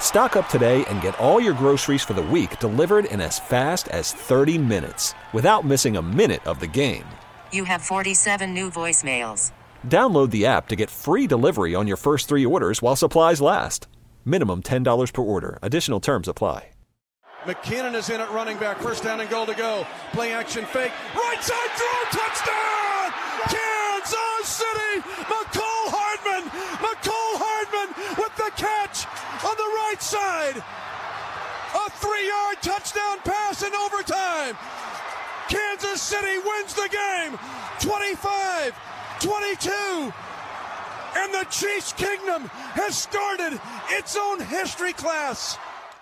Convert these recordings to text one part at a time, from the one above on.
Stock up today and get all your groceries for the week delivered in as fast as 30 minutes without missing a minute of the game. You have 47 new voicemails. Download the app to get free delivery on your first three orders while supplies last. Minimum $10 per order. Additional terms apply. McKinnon is in at running back. First down and goal to go. Play action fake. Right side throw. Touchdown! Kansas City! Mecole Hardman! Mecole Hardman with the catch the right side. A three yard touchdown pass in overtime. Kansas City wins the game 25 22. And the Chiefs Kingdom has started its own history class.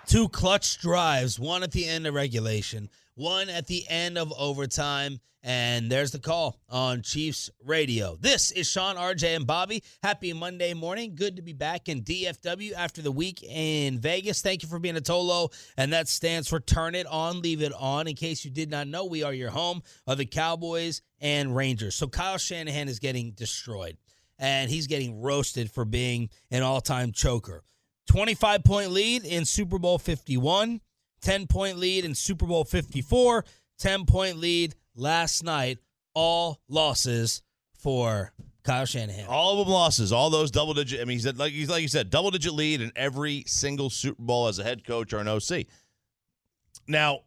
Two clutch drives, one at the end of regulation, one at the end of overtime. And there's the call on Chiefs Radio. This is Sean, RJ, and Bobby. Happy Monday morning. Good to be back in DFW after the week in Vegas. Thank you for being a Tolo, and that stands for Turn It On, Leave It On. In case you did not know, we are your home of the Cowboys and Rangers. So Kyle Shanahan is getting destroyed, and he's getting roasted for being an all time choker. 25 point lead in Super Bowl 51, 10 point lead in Super Bowl 54, 10 point lead last night. All losses for Kyle Shanahan. All of them losses. All those double digit. I mean, he said like he's like you said, double digit lead in every single Super Bowl as a head coach or an OC. Now,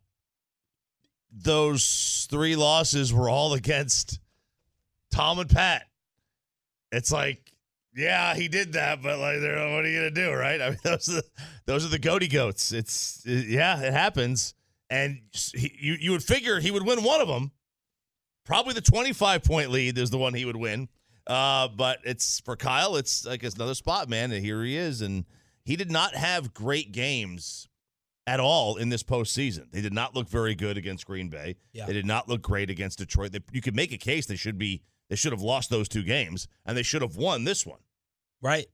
those three losses were all against Tom and Pat. It's like, yeah, he did that, but like, what are you gonna do, right? I mean, those are the, those are the goaty goats. It's it, yeah, it happens, and he, you you would figure he would win one of them. Probably the twenty five point lead is the one he would win. Uh, but it's for Kyle. It's like it's another spot, man. And here he is, and he did not have great games at all in this postseason. They did not look very good against Green Bay. Yeah. They did not look great against Detroit. They, you could make a case they should be they should have lost those two games and they should have won this one. Right.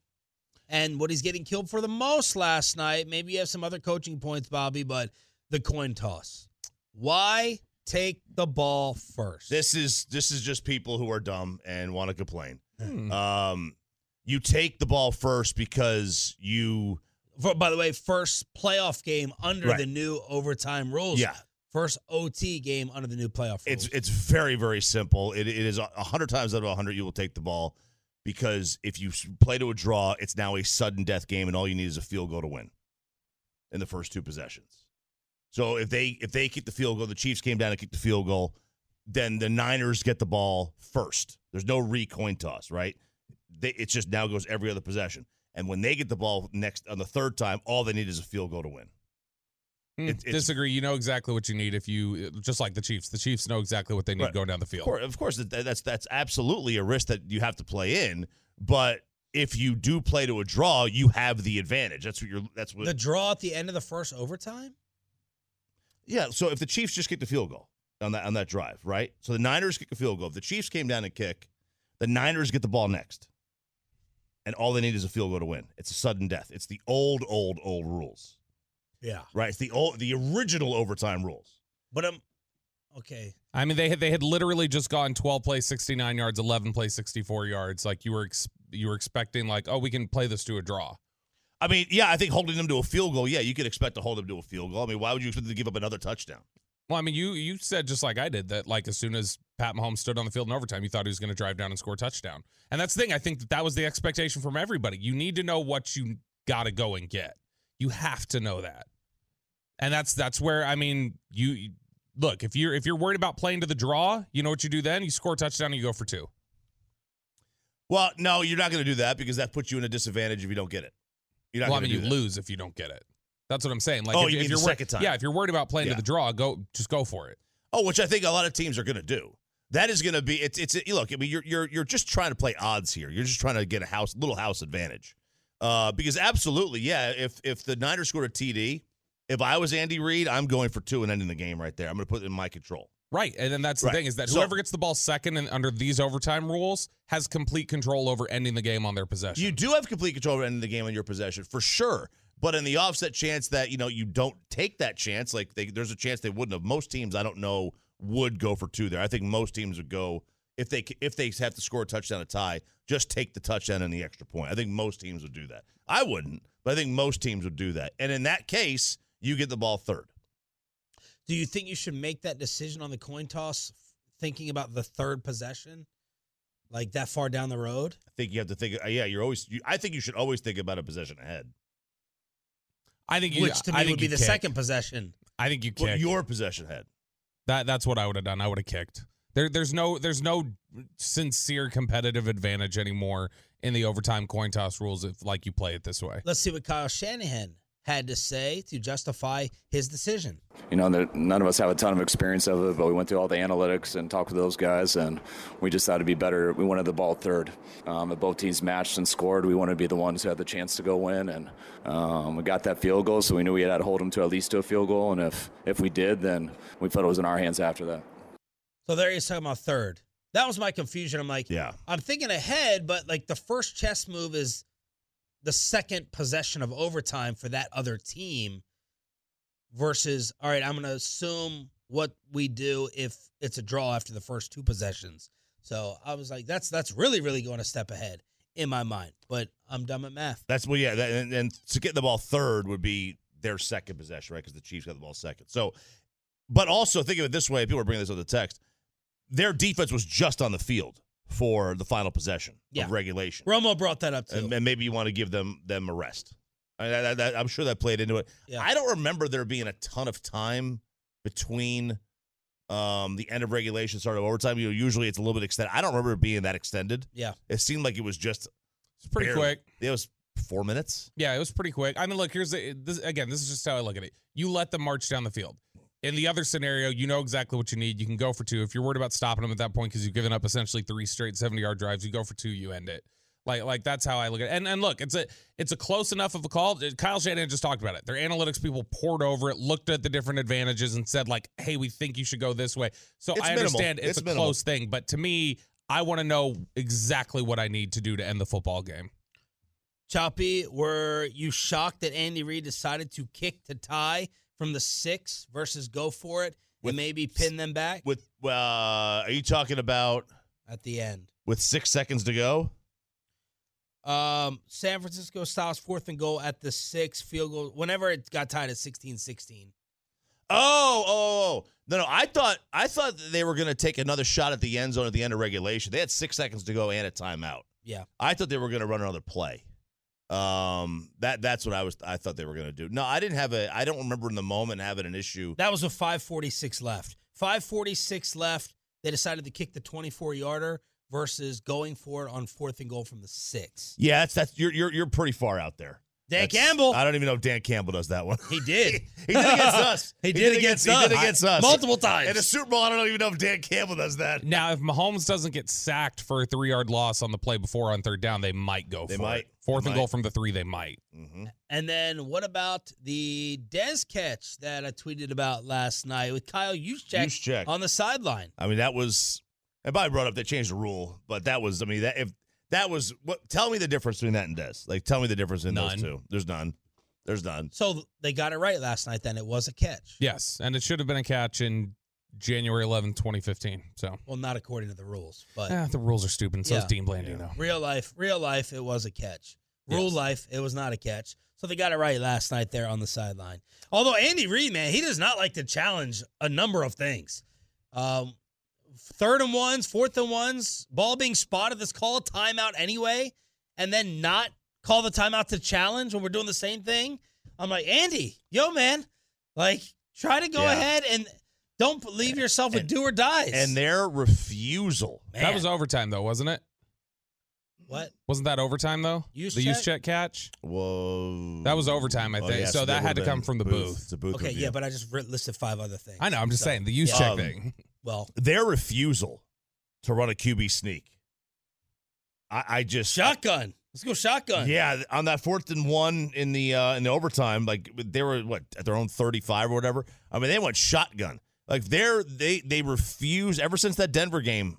And what he's getting killed for the most last night, maybe you have some other coaching points, Bobby, but the coin toss. Why take the ball first? This is this is just people who are dumb and want to complain. Um, you take the ball first because you For- by the way, first playoff game under Right. the new overtime rules. yeah. First OT game under the new playoff rules. It's it's very very simple. It, it is a hundred times out of a hundred you will take the ball because if you play to a draw, it's now a sudden death game, and all you need is a field goal to win in the first two possessions. So if they if they kick the field goal, the Chiefs came down and kicked the field goal, then the Niners get the ball first. There's no recoin toss, right? They, it just now goes every other possession, and when they get the ball next on the third time, all they need is a field goal to win. Hmm, It- it's- disagree. You know exactly what you need if you just like the Chiefs. The Chiefs know exactly what they need Right. going down the Of field. course, of course, that's that's absolutely a risk that you have to play in. But if you do play to a draw, you have the advantage. That's what you're. That's what. the draw at the end of the first overtime? yeah. So if the Chiefs just kick the field goal on that on that drive, right? So the Niners kick a field goal. If the Chiefs came down and kick, the Niners get the ball next, and all they need is a field goal to win. It's a sudden death. It's the old, old, old rules, Yeah. right? It's the old, the original overtime rules. But I'm okay. I mean, they had they had literally just gotten 12 plays, 69 yards, 11 plays, 64 yards. Like you were ex- you were expecting, like, oh, we can play this to a draw. I mean, yeah, I think holding them to a field goal. Yeah, you could expect to hold them to a field goal. I mean, why would you expect them to give up another touchdown? Well, I mean, you you said just like I did that, like as soon as Pat Mahomes stood on the field in overtime, you thought he was going to drive down and score a touchdown. And that's the thing. I think that that was the expectation from everybody. You need to know what you got to go and get. You have to know that. And that's that's where I mean, you look if you're if you're worried about playing to the draw, you know what you do then? You score a touchdown and you go for two. Well, no, you're not going to do that because that puts you in a disadvantage if you don't get it. You're not well, I mean, you that. lose if you don't get it. That's what I'm saying. Like, Oh, if, you if you're the wor- second time. Yeah, if you're worried about playing Yeah. to the draw, go just go for it. Oh, which I think a lot of teams are going to do. That is going to be it's it's look. I mean, you're you're you're just trying to play odds here. You're just trying to get a house little house advantage. Uh, because absolutely, yeah. If if the Niners scored a TD, if I was Andy Reid, I'm going for two and ending the game right there. I'm going to put it in my control. Right, and then that's the Right. thing is that So- whoever gets the ball second and under these overtime rules has complete control over ending the game on their possession. You do have complete control over ending the game on your possession for sure. But in the offset chance that you know you don't take that chance, like they, there's a chance they wouldn't have. Most teams, I don't know, would go for two there. I think most teams would go if they if they have to score a touchdown a tie, just take the touchdown and the extra point. I think most teams would do that. I wouldn't, but I think most teams would do that. And in that case, you get the ball third. Do you think you should make that decision on the coin toss, thinking about the third possession, like that far down the road? I think you have to think. uh, Yeah, you're always. You, I think you should always think about a possession ahead. I think you, Which to me I think would be the kick. second possession. I think you Well, your possession ahead. that that's what I would have done. I would have kicked. There, there's no there's no sincere competitive advantage anymore in the overtime coin toss rules if like you play it this way. Let's see what Kyle Shanahan had to say to justify his decision. You know, there, none of us have a ton of experience of it, but we went through all the analytics and talked with those guys, and we just thought it'd be better. We wanted the ball third. Um, if both teams matched and scored, we wanted to be the ones who had the chance to go win, and um, we got that field goal, so we knew we had to hold them to at least to a field goal, and if if we did, then we felt it was in our hands after that. So there he's talking about third. That was my confusion. I'm like, Yeah. I'm thinking ahead, but like the first chess move is the second possession of overtime for that other team versus, all right, I'm going to assume what we do if it's a draw after the first two possessions. So I was like, that's that's really, really going a step ahead in my mind. But I'm dumb at math. That's well, yeah, that, and, and to get the ball third would be their second possession, right? Because the Chiefs got the ball second. So, but also think of it this way: people are bringing this on the text. Their defense was just on the field for the final possession Yeah. of regulation, Romo brought that up too. and, and maybe you want to give them them a rest. I, I'm sure that played into it. Yeah. I don't remember there being a ton of time between um, the end of regulation, start of overtime. You know, usually it's a little bit extended. I don't remember it being that extended. yeah. It seemed like it was just It's pretty barely- quick. It was four minutes. Yeah, it was pretty quick. I mean, look, here's the this, again. This is just how I look at it. You let them march down the field. In the other scenario, you know exactly what you need. You can go for two. If you're worried about stopping them at that point because you've given up essentially three straight 70 yard drives, you go for two. You end it. Like like that's how I look at it. And and look, it's a it's a close enough of a call. Kyle Shanahan just talked about it. Their analytics people pored over it, looked at the different advantages, and said like, "Hey, we think you should go this way." So It's I minimal. understand it's, It's a minimal. close thing, but to me, I want to know exactly what I need to do to end the football game. Choppy, were you shocked that Andy Reid decided to kick to tie from the six versus go for it With- and maybe pin them back With uh, are you talking about at the end? with six seconds to go? Um, San Francisco styles fourth and goal at the six field goal. Whenever it got tied at 16-16. Oh, oh, oh, no, no. I thought I thought they were going to take another shot at the end zone at the end of regulation. They had six seconds to go and a timeout. Yeah. I thought they were going to run another play. Um, that that's what I was. I thought they were going to do. No, I didn't have a. I don't remember in the moment having an issue. That was a 546 left. 546 left. They decided to kick the 24 yarder versus going for it on fourth and goal from the six. Yeah, that's that's you're you're you're pretty far out there. Dan That's- Campbell. I don't even know if Dan Campbell does that one. He did. he did against us. He did against us. He did against us Multiple times. In a Super Bowl, I don't even know if Dan Campbell does that. Now, if Mahomes doesn't get sacked for a three yard loss on the play before on third down, they might go They for might. it. Fourth They and might. goal from the three, they might. Mm-hmm. And then what about the Dez catch that I tweeted about last night with Kyle Juszczyk, Juszczyk. on the sideline? I mean, that was. And Bobby brought up they changed the rule, but that was. I mean, that if that was what. Tell me the difference between that and this. Like, tell me the difference in None. those two. There's none. There's none. So they got it right last night. Then it was a catch. Yes, and it should have been a catch in January 11th, 2015. So Well, not according to the rules, but eh, the rules are stupid, and so is Yeah. Dean Blandino. real life, real life, it was a catch. Rule Yes. life, it was not a catch. So they got it right last night there on the sideline. Although Andy Reid, man, he does not like to challenge a number of things. Um, third and ones, fourth and ones, ball being spotted. Let's call a timeout anyway, and then not call the timeout to challenge when we're doing the same thing. I'm like, Andy, yo, man, like try to go Yeah. ahead and don't leave yourself with And- do or dies. And their refusal. That was overtime, though, wasn't it? What? Wasn't that overtime though? Use the Juszczyk? check catch. Whoa. That was overtime, I Oh, think. yeah, so that had to come from the booth. It's a booth. Okay, review. yeah, but I just listed five other things. I know. I'm just So, saying the use yeah. check Um, thing. Well, their refusal to run a QB sneak. I, I just shotgun. Let's go shotgun. Yeah, on that fourth and one in the uh, in the overtime, like they were what at their own thirty five or whatever. I mean, they went shotgun. Like they're they they refuse ever since that Denver game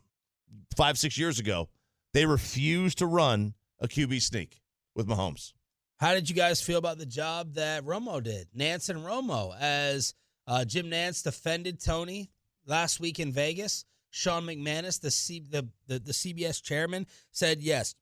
five six years ago. They refuse to run a QB sneak with Mahomes. How did you guys feel about the job that Romo did? Nantz and Romo, as uh, Jim Nantz defended Tony last week in Vegas. Sean McManus, the, C, the, the the CBS chairman, said yes.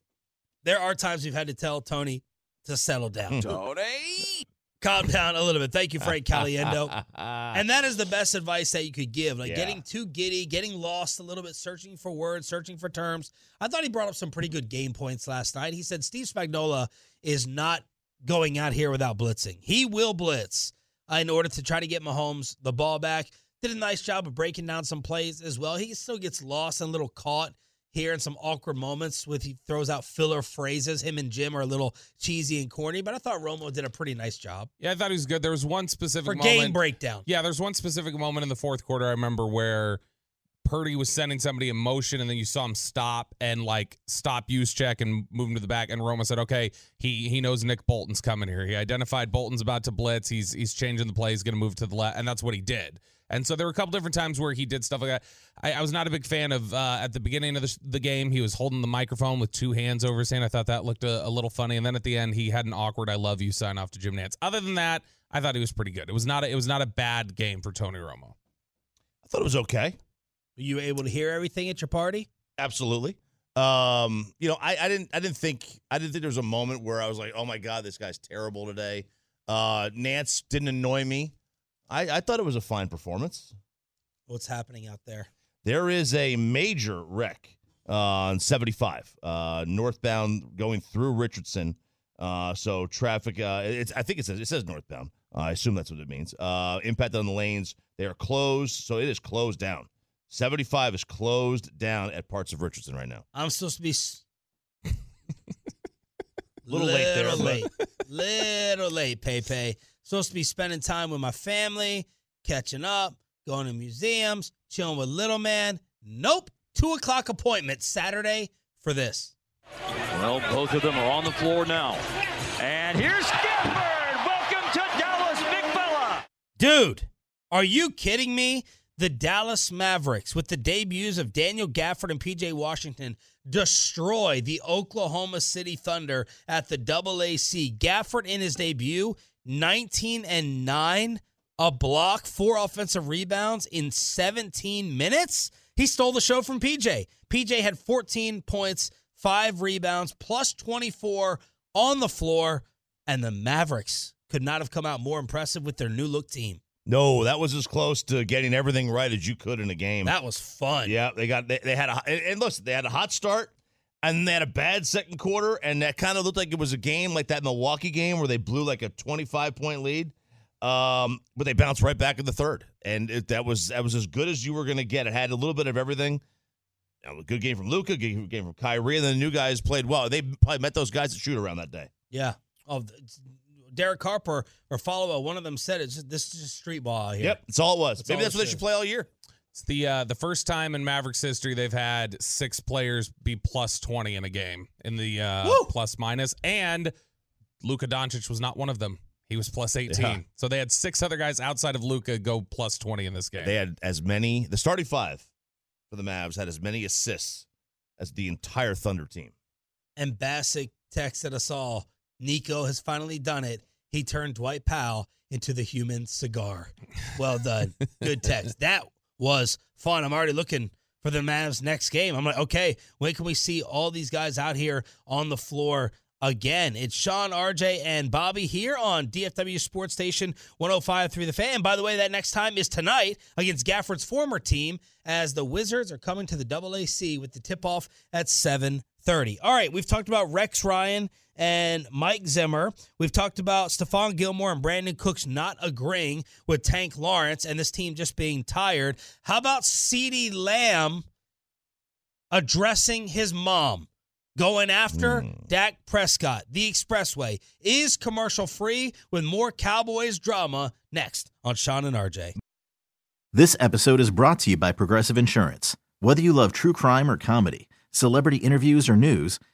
There are times we've had to tell Tony to settle down. Tony, calm down a little bit. Thank you, Frank Caliendo. and that is the best advice that you could give. Like Yeah. getting too giddy, getting lost a little bit, searching for words, searching for terms. I thought he brought up some pretty good game points last night. He said Steve Spagnuolo is not going out here without blitzing. He will blitz uh, in order to try to get Mahomes the ball back. Did a nice job of breaking down some plays as well. He still gets lost and a little caught here in some awkward moments with he throws out filler phrases. Him and Jim are a little cheesy and corny, but I thought Romo did a pretty nice job Yeah, I thought he was good. There was one specific for moment. game breakdown. Yeah, there's one specific moment in the fourth quarter I remember where Purdy was sending somebody in motion and then you saw him stop and like stop Juszczyk and move him to the back and Romo said, "Okay, he he knows Nick Bolton's coming here. He identified Bolton's about to blitz. He's he's changing the play. He's going to move to the left." And that's what he did. And so there were a couple different times where he did stuff like that. I, I was not a big fan of uh, at the beginning of the, the game. He was holding the microphone with two hands over his hand. I thought that looked a, a little funny. And then at the end, he had an awkward "I love you" sign off to Jim Nantz. Other than that, I thought he was pretty good. It was not a, it was not a bad game for Tony Romo. I thought it was okay. Were you able to hear everything at your party? Absolutely. Um, you know, I, I didn't I didn't think I didn't think there was a moment where I was like, oh my god, this guy's terrible today. Uh, Nantz didn't annoy me. I, I thought it was a fine performance. What's happening out there? There is a major wreck uh, on 75 uh, northbound going through Richardson. Uh, so traffic, uh, it's I think it says it says northbound. Uh, I assume that's what it means. Uh, impact on the lanes. They are closed, so it is closed down. 75 is closed down at parts of Richardson right now. I'm supposed to be s- Little late there, little late, little late. Pepe supposed to be spending time with my family, catching up, going to museums, chilling with little man. Nope, two o'clock appointment Saturday for this. Well, both of them are on the floor now. And here's Stafford. Welcome to Dallas, big fella. Dude, are you kidding me? The Dallas Mavericks, with the debuts of Daniel Gafford and PJ Washington, destroy the Oklahoma City Thunder at the AAC. Gafford in his debut, 19 and 9, a block, four offensive rebounds in 17 minutes. He stole the show from PJ. PJ had 14 points, five rebounds, plus 24 on the floor, and the Mavericks could not have come out more impressive with their new look team. No, that was as close to getting everything right as you could in a game. That was fun. Yeah, they got they, they had a and, and listen, they had a hot start and they had a bad second quarter and that kind of looked like it was a game like that Milwaukee game where they blew like a 25 point lead. Um, but they bounced right back in the third. And it, that was that was as good as you were going to get. It had a little bit of everything. A good game from Luka, good game from Kyrie, and then the new guys played well. They probably met those guys at shoot around that day. Yeah. Oh, Derek Harper or follow up. one of them said it's just, this is just street ball out here. Yep, that's all it was. That's Maybe that's what they should play all year. It's the uh, the first time in Mavericks history they've had six players be plus twenty in a game in the uh, plus minus, and Luka Doncic was not one of them. He was plus eighteen. Yeah. So they had six other guys outside of Luka go plus twenty in this game. They had as many. The starting five for the Mavs had as many assists as the entire Thunder team. And Bassick texted us all. Nico has finally done it. He turned Dwight Powell into the human cigar. Well done. Good text. That was fun. I'm already looking for the Mavs next game. I'm like, okay, when can we see all these guys out here on the floor again? It's Sean, RJ, and Bobby here on DFW Sports Station 105.3 The Fan. By the way, that next time is tonight against Gafford's former team as the Wizards are coming to the AAC with the tip-off at 7.30. All right, we've talked about Rex Ryan and Mike Zimmer. We've talked about Stephon Gilmore and Brandin Cooks not agreeing with Tank Lawrence and this team just being tired. How about CeeDee Lamb addressing his mom? going after hmm. Dak Prescott. The Expressway is commercial free with more Cowboys drama next on Sean and RJ. This episode is brought to you by Progressive Insurance. Whether you love true crime or comedy, celebrity interviews or news,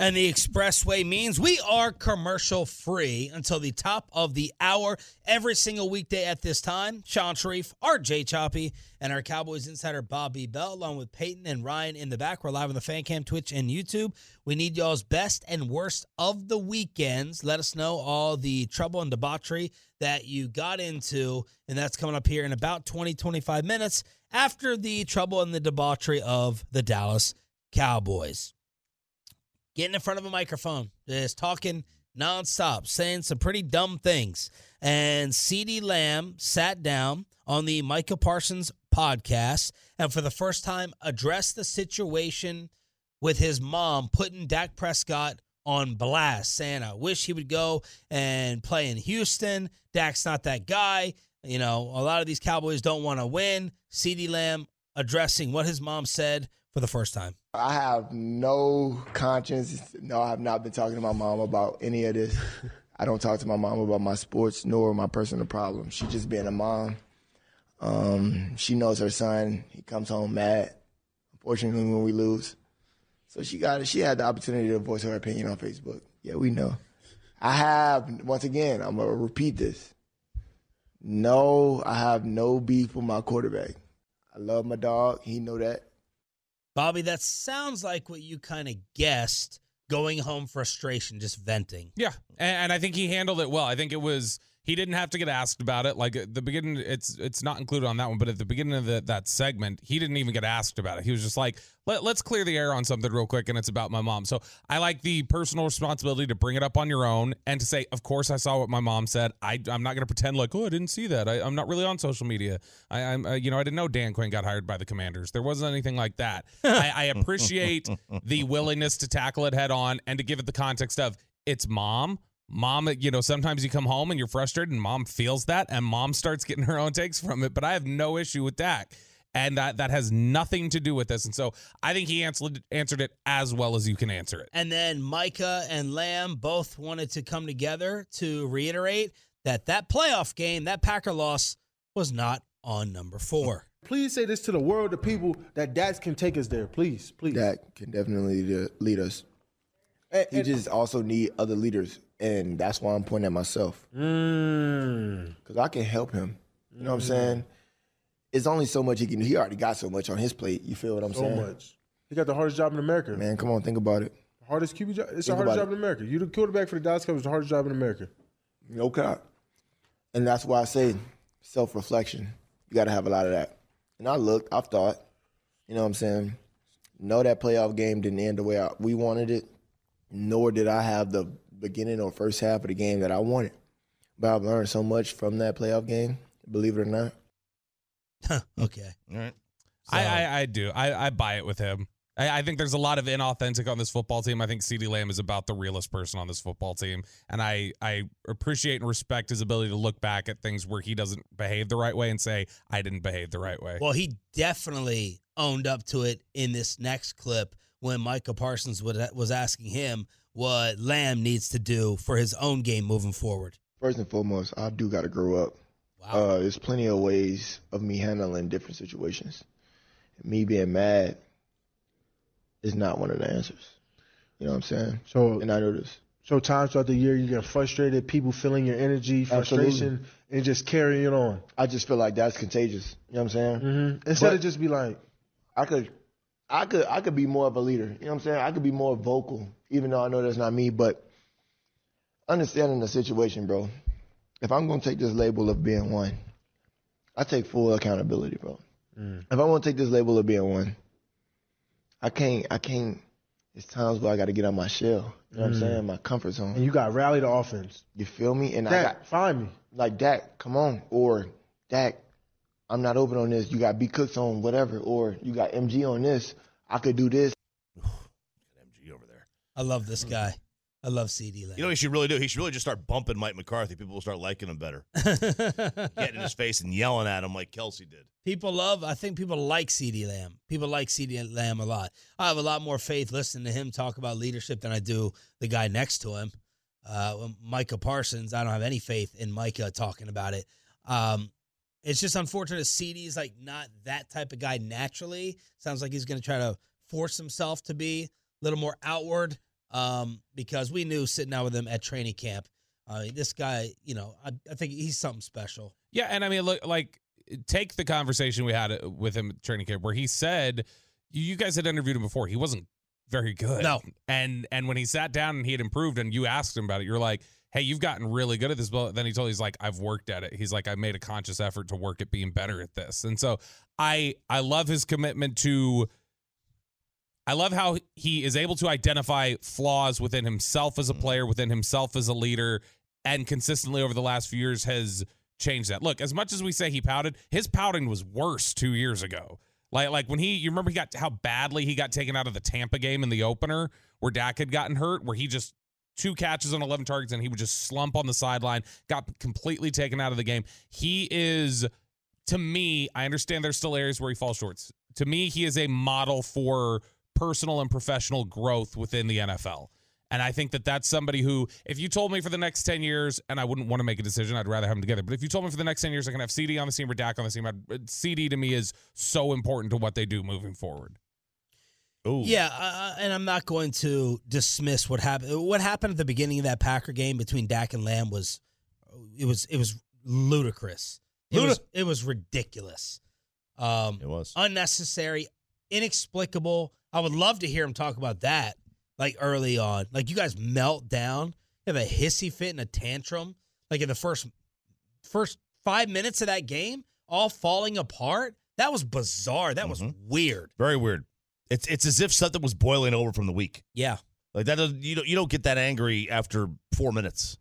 And the expressway means we are commercial free until the top of the hour every single weekday at this time. Sean Shariff, RJ Choppy, and our Cowboys insider Bobby Bell, along with Peyton and Ryan in the back. We're live on the fan cam, Twitch, and YouTube. We need y'all's best and worst of the weekends. Let us know all the trouble and debauchery that you got into, and that's coming up here in about 20, 25 minutes after the trouble and the debauchery of the Dallas Cowboys getting in front of a microphone, just talking nonstop, saying some pretty dumb things. And CeeDee Lamb sat down on the Micah Parsons podcast and for the first time addressed the situation with his mom putting Dak Prescott on blast, saying, I wish he would go and play in Houston. Dak's not that guy. You know, a lot of these Cowboys don't want to win. CeeDee Lamb addressing what his mom said for the first time. I have no conscience. No, I have not been talking to my mom about any of this. I don't talk to my mom about my sports nor my personal problems. She just being a mom. Um, she knows her son. He comes home mad. Unfortunately, when we lose, so she got she had the opportunity to voice her opinion on Facebook. Yeah, we know. I have once again. I'm gonna repeat this. No, I have no beef with my quarterback. I love my dog. He know that. Bobby, that sounds like what you kind of guessed going home frustration, just venting. Yeah, and, and I think he handled it well. I think it was he didn't have to get asked about it. Like at the beginning, it's it's not included on that one, but at the beginning of the, that segment, he didn't even get asked about it. He was just like, Let, "Let's clear the air on something real quick," and it's about my mom. So I like the personal responsibility to bring it up on your own and to say, "Of course, I saw what my mom said. I I'm not going to pretend like, oh, I didn't see that. I, am not really on social media. I, I'm uh, you know I didn't know Dan Quinn got hired by the Commanders. There wasn't anything like that. I, I appreciate the willingness to tackle it head on and to give it the context of it's mom." Mom you know sometimes you come home and you're frustrated and mom feels that and mom starts getting her own takes from it but i have no issue with that and that that has nothing to do with this and so i think he answered answered it as well as you can answer it And then Micah and Lamb both wanted to come together to reiterate that that playoff game, that Packer loss, was not on number four. Please say this to the world, the people, that Dax can take us there. Please, please. Dak can definitely lead, lead us. And- He and- just also need other leaders, and that's why I'm pointing at myself Mm. because I can help him. You know what I'm saying? It's only so much he can. He already got so much on his plate. You feel what I'm So saying? So much. He got the hardest job in America. Man, come on, think about it. Hardest QB job. It's Think the hardest job it. in America. You the quarterback for the Dallas Cowboys. The hardest job in America. No cap. And that's why I say self reflection. You got to have a lot of that. And I looked, I've thought, you know what I'm saying? No, that playoff game didn't end the way I, we wanted it, nor did I have the beginning or first half of the game that I wanted. But I've learned so much from that playoff game, believe it or not. Huh, okay. All right. I, I I do I I buy it with him I, I think there's a lot of inauthentic on this football team. I think CeeDee Lamb is about the realest person on this football team, and I I appreciate and respect his ability to look back at things where he doesn't behave the right way and say I didn't behave the right way. Well, he definitely owned up to it in this next clip when Micah Parsons was asking him what Lamb needs to do for his own game moving forward. First and foremost, I do got to grow up. Wow. Uh, there's plenty of ways of me handling different situations. Me being mad is not one of the answers. You know what I'm saying? So And I know this. So times throughout the year, you get frustrated, people feeling your energy, frustration, Absolutely. and just carrying it on. I just feel like that's contagious. You know what I'm saying? Mm-hmm. Instead But- of just be like, I could, I could, I could be more of a leader. You know what I'm saying? I could be more vocal, even though I know that's not me. But understanding the situation, bro. If I'm gonna take this label of being one, I take full accountability, bro. Mm. If I want to take this label of being one, I can't, I can't. It's times where I got to get out my shell. You know what Mm. I'm saying? My comfort zone. and you got to rally the offense. You feel me? And I Dak, got find me. like Dak, come on, or Dak, I'm not open on this. You got B Cooks on whatever, or you got MG on this. I could do this. MG over there. I love this guy. I love CeeDee Lamb. You know what he should really do? He should really just start bumping Mike McCarthy. People will start liking him better. Getting in his face and yelling at him like Kelce did. people love. I think people like CeeDee Lamb. People like CeeDee Lamb a lot. I have a lot more faith listening to him talk about leadership than I do the guy next to him, uh, Micah Parsons. I don't have any faith in Micah talking about it. Um, it's just unfortunate. CeeDee's like not that type of guy naturally. Sounds like he's going to try to force himself to be a little more outward. Um, because we knew sitting out with him at training camp, uh, this guy, you know, I, I think he's something special. Yeah, and I mean, look, like, take the conversation we had uh, with him at training camp where he said, you guys had interviewed him before. He wasn't very good. No. And and when he sat down and he had improved, and you asked him about it, you're like, hey, you've gotten really good at this. But then he told he's like, I've worked at it. He's like, I made a conscious effort to work at being better at this. And so I I love his commitment to. I love how he is able to identify flaws within himself as a mm-hmm. player, within himself as a leader, and consistently over the last few years has changed that. Look, as much as we say he pouted, his pouting was worse two years ago. Like, like when he, you remember he got how badly he got taken out of the Tampa game in the opener where Dak had gotten hurt, where he just two catches on 11 targets and he would just slump on the sideline, got completely taken out of the game. He is, to me, I understand there's still areas where he falls short. To me, he is a model for personal and professional growth within the NFL. And I think that that's somebody who, if you told me for the next 10 years, and I wouldn't want to make a decision, I'd rather have them together. But if you told me for the next 10 years, I can have CeeDee on the team or Dak on the team, I'd, uh, CeeDee to me is so important to what they do moving forward. Ooh. Yeah, uh, and I'm not going to dismiss what happened. What happened at the beginning of that Packer game between Dak and Lamb was, it was it was ludicrous. It was it was ridiculous. Um, It was. unnecessary, inexplicable. I would love to hear him talk about that, like early on. Like you guys melt down, have a hissy fit and a tantrum, like in the first first five minutes of that game, all falling apart. That was bizarre. That was weird. Very weird. It's it's as if something was boiling over from the week. Yeah. Like that doesn't you don't you don't get that angry after four minutes.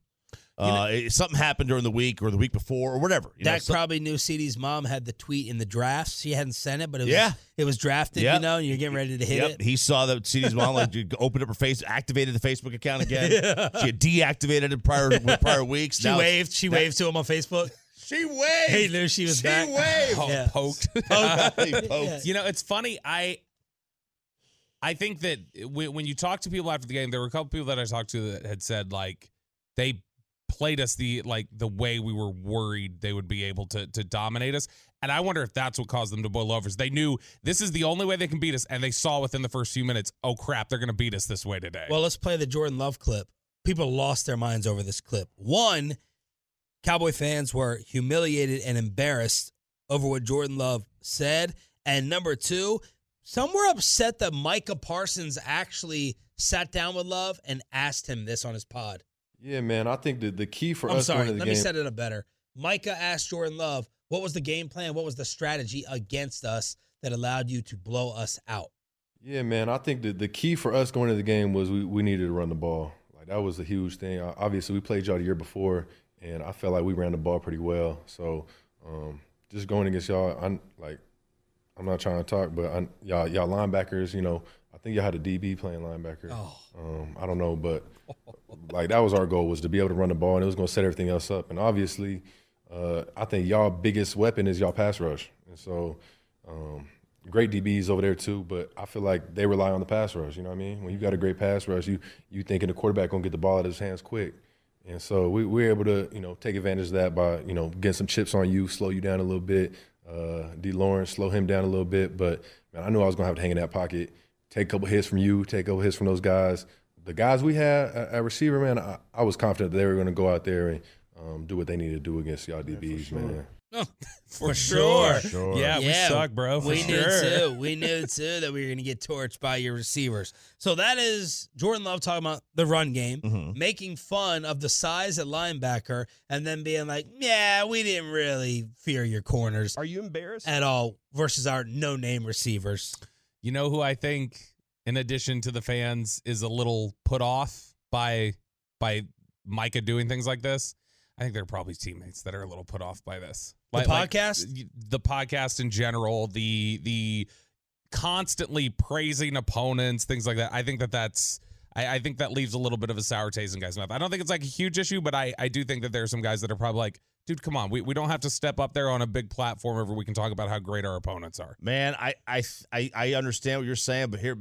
Uh, it- something happened during the week or the week before or whatever. You Dak so- probably knew CeeDee's mom had the tweet in the drafts. She hadn't sent it, but it was, Yeah. it was drafted, Yep. you know, and you're getting ready to hit Yep, it. he saw that CeeDee's mom like opened up her face, activated the Facebook account again. Yeah. She had deactivated it prior prior weeks. She Now- waved. She now- waved to him on Facebook. She waved. He knew she was back. She back. waved. Oh, Yeah. poked. He poked. You know, it's funny. I I think that when you talk to people after the game, there were a couple people that I talked to that had said like they played us the like the way we were worried they would be able to to dominate us. And I wonder if that's what caused them to boil over. Is they knew this is the only way they can beat us, and they saw within the first few minutes, oh crap, they're going to beat us this way today. Well, let's play the Jordan Love clip. People lost their minds over this clip. One, Cowboy fans were humiliated and embarrassed over what Jordan Love said. And number two, some were upset that Micah Parsons actually sat down with Love and asked him this on his pod. Yeah, man. I think the, the key for I'm us sorry. going to the Let game. me set it up better. Micah asked Jordan Love, what was the game plan? What was the strategy against us that allowed you to blow us out? Yeah, man. I think the, the key for us going into the game was we, we needed to run the ball. Like that was a huge thing. Obviously, we played y'all the year before, and I felt like we ran the ball pretty well. So, um, just going against y'all, I'm like I'm not trying to talk, but I, y'all y'all linebackers, you know, I think y'all had a DB playing linebacker. Oh. Um, I don't know, but like that was our goal was to be able to run the ball, and it was going to set everything else up. And obviously, uh, I think y'all biggest weapon is y'all pass rush, and so. Um, great DBs over there too, but I feel like they rely on the pass rush. You know what I mean? When you got a great pass rush, you you thinking the quarterback gonna get the ball out of his hands quick, and so we we're able to you know take advantage of that by you know getting some chips on you, slow you down a little bit. Uh, D. Lawrence slow him down a little bit, but man, I knew I was gonna have to hang in that pocket, take a couple hits from you, take a couple hits from those guys. The guys we had at, at receiver, man, I, I was confident that they were gonna go out there and um, do what they needed to do against y'all DBs, man. No, For for sure. sure. Yeah, we suck, bro, for we knew too. We knew too that we were going to get torched by your receivers. So that is Jordan Love talking about the run game, Mm-hmm. making fun of the size at linebacker, and then being like, "Yeah, we didn't really fear your corners Are you embarrassed? at all." Versus our no-name receivers. You know who I think, in addition to the fans, is a little put off by by Micah doing things like this? I think there are probably teammates that are a little put off by this. The podcast? y- the podcast in general, the the constantly praising opponents, things like that. I think that that's. I, I think that leaves a little bit of a sour taste in guys' mouth. I don't think it's like a huge issue, but I, I do think that there are some guys that are probably like, dude, come on, we, we don't have to step up there on a big platform where we can talk about how great our opponents are. Man, I, I I I understand what you're saying, but here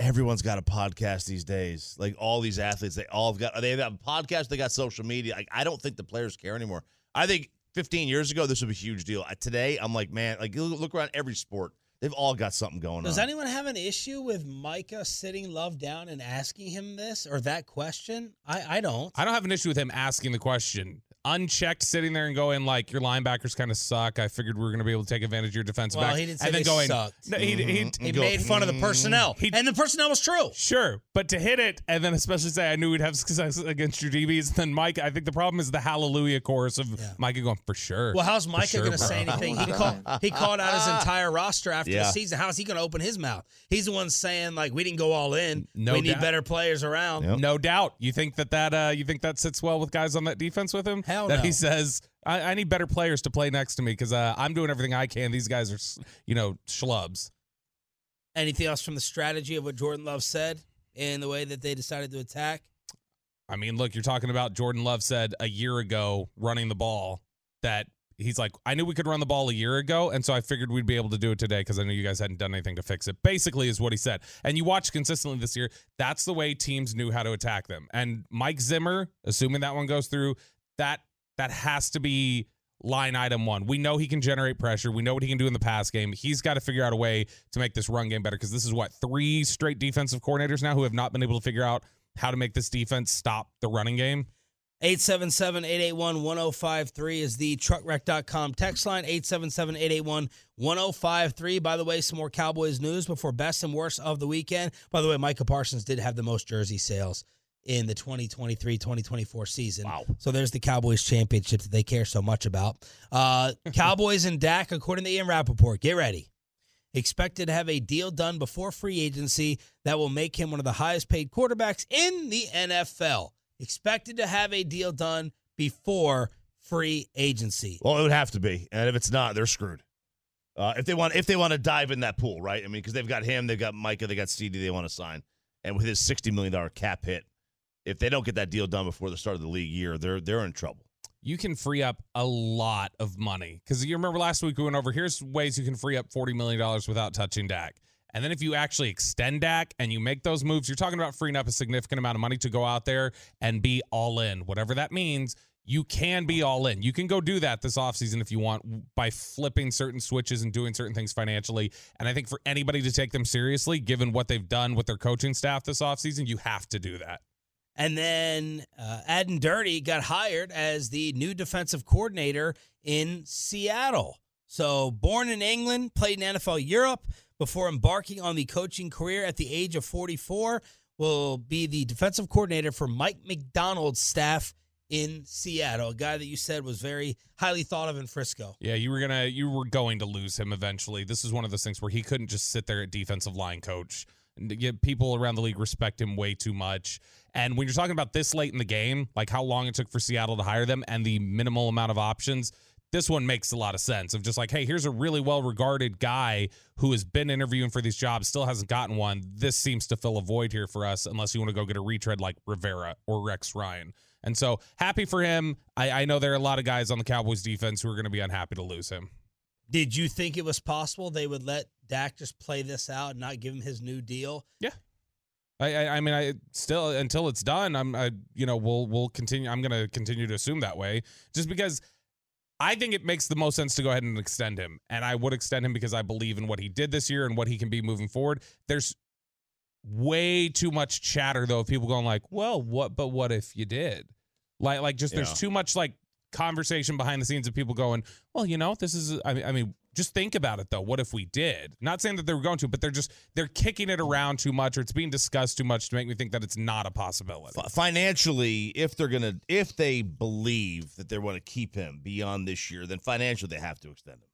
everyone's got a podcast these days. Like all these athletes, they all have got they have a podcast, they got social media. Like I don't think the players care anymore. I think 15 years ago this would be a huge deal. Today, I'm like, man, like look look around every sport. They've all got something going Does on. Does anyone have an issue with Micah sitting Love down and asking him this or that question? I, I don't. I don't have an issue with him asking the question. Unchecked, sitting there and going like, "Your linebackers kind of suck." I figured we were going to be able to take advantage of your defensive Well, back. he didn't say and then they going, sucked. No, he, he, He made fun of the personnel, and the personnel was true. Sure, but to hit it and then especially say I knew we'd have success against your DBs, then Mike, I think the problem is the hallelujah chorus of Micah going for sure. Well, how's Micah sure, going to say anything? He called he called out his entire roster after Yeah. the season. How is he going to open his mouth? He's the one saying like we didn't go all in. No we need better players around. No doubt. You think that that uh, you think that sits well with guys on that defense with him? Hell that no. he says I, I need better players to play next to me because uh, I'm doing everything I can. These guys are, you know, schlubs. Anything else from the strategy of what Jordan Love said and the way that they decided to attack? I mean, look, you're talking about Jordan Love said a year ago running the ball that he's like, I knew we could run the ball a year ago, and so I figured we'd be able to do it today because I knew you guys hadn't done anything to fix it. Basically, is what he said. And you watch consistently this year. That's the way teams knew how to attack them. And Mike Zimmer, assuming that one goes through, that that has to be line item one. We know he can generate pressure. We know what he can do in the pass game. He's got to figure out a way to make this run game better because this is what three straight defensive coordinators now who have not been able to figure out how to make this defense stop the running game. 877-881-1053 is the truckwreck.com text line 877-881-1053 by the way some more cowboys news before best and worst of the weekend by the way micah parsons did have the most jersey sales in the 2023-2024 season wow so there's the cowboys championship that they care so much about uh, cowboys and dak according to ian rapoport get ready expected to have a deal done before free agency that will make him one of the highest paid quarterbacks in the NFL. Expected to have a deal done before free agency. Well, it would have to be, and if it's not, they're screwed. Uh, if they want, if they want to dive in that pool, right? I mean, because they've got him, they've got Micah, they got CeeDee, they want to sign, and with his sixty million dollar cap hit, if they don't get that deal done before the start of the league year, they're they're in trouble. You can free up a lot of money because you remember last week we went over here's ways you can free up $40 million without touching Dak. And then if you actually extend Dak and you make those moves, you're talking about freeing up a significant amount of money to go out there and be all in. Whatever that means, you can be all in. You can go do that this offseason if you want by flipping certain switches and doing certain things financially. And I think for anybody to take them seriously, given what they've done with their coaching staff this offseason, you have to do that. And then uh, Aden Durde got hired as the new defensive coordinator in Seattle. So, born in England, played in NFL Europe before embarking on the coaching career at the age of 44, will be the defensive coordinator for Mike Macdonald's staff in Seattle, a guy that you said was very highly thought of in Frisco. Yeah, you were gonna you were going to lose him eventually. This is one of those things where he couldn't just sit there at defensive line coach. People around the league respect him way too much. And when you're talking about this late in the game, like how long it took for Seattle to hire them and the minimal amount of options, This one makes a lot of sense of just like, hey, here's a really well regarded guy who has been interviewing for these jobs, still hasn't gotten one. This seems to fill a void here for us, unless you want to go get a retread like Rivera or Rex Ryan. And so happy for him. I, I know there are a lot of guys on the Cowboys defense who are going to be unhappy to lose him. Did you think it was possible they would let Dak just play this out and not give him his new deal? Yeah. I, I, I mean, I still until it's done. I'm, I, you know, we'll we'll continue. I'm going to continue to assume that way, just because I think it makes the most sense to go ahead and extend him, and I would extend him because I believe in what he did this year and what he can be moving forward. There's way too much chatter though of people going like, "Well, what? But what if you did?" Like, like just there's too much like conversation behind the scenes of people going, "Well, you know, this is." I mean, I mean, just think about it though. What if we did? Not saying that they were going to, but they're just they're kicking it around too much, or it's being discussed too much to make me think that it's not a possibility. Fi- financially, if they're gonna, if they believe that they want to keep him beyond this year, then financially they have to extend him.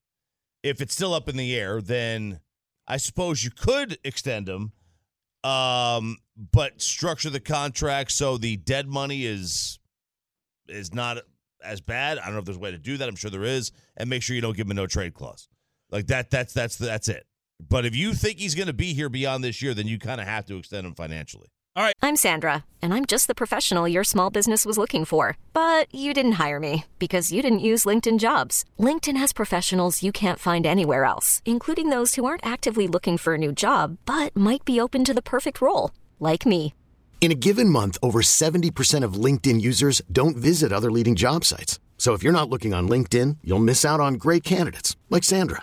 If it's still up in the air, then I suppose you could extend him, um, but structure the contract so the dead money is is not as bad. I don't know if there's a way to do that. I'm sure there is, and make sure you don't give him a no trade clause. Like that. That's that's that's it. But if you think he's going to be here beyond this year, then you kind of have to extend him financially. All right. I'm Sandra, and I'm just the professional your small business was looking for. But you didn't hire me because you didn't use LinkedIn jobs. LinkedIn has professionals you can't find anywhere else, including those who aren't actively looking for a new job but might be open to the perfect role, like me. In a given month, over 70% of LinkedIn users don't visit other leading job sites. So if you're not looking on LinkedIn, you'll miss out on great candidates like Sandra.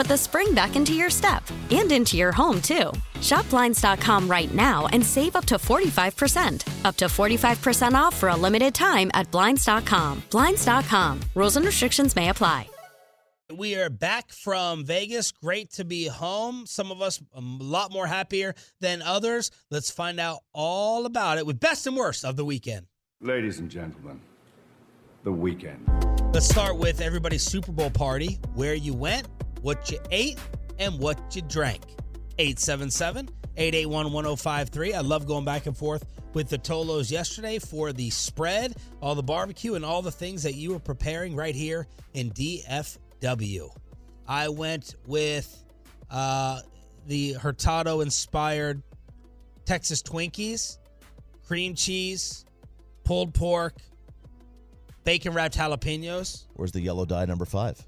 the spring back into your step and into your home, too. Shop Blinds.com right now and save up to 45%. Up to 45% off for a limited time at Blinds.com. Blinds.com. Rules and restrictions may apply. We are back from Vegas. Great to be home. Some of us a lot more happier than others. Let's find out all about it with best and worst of the weekend. Ladies and gentlemen, the weekend. Let's start with everybody's Super Bowl party, where you went, what you ate, and what you drank. 877 881 1053. I love going back and forth with the Tolos yesterday for the spread, all the barbecue, and all the things that you were preparing right here in DFW. I went with uh, the Hurtado inspired Texas Twinkies, cream cheese, pulled pork, bacon wrapped jalapenos, Where's the yellow dye number five?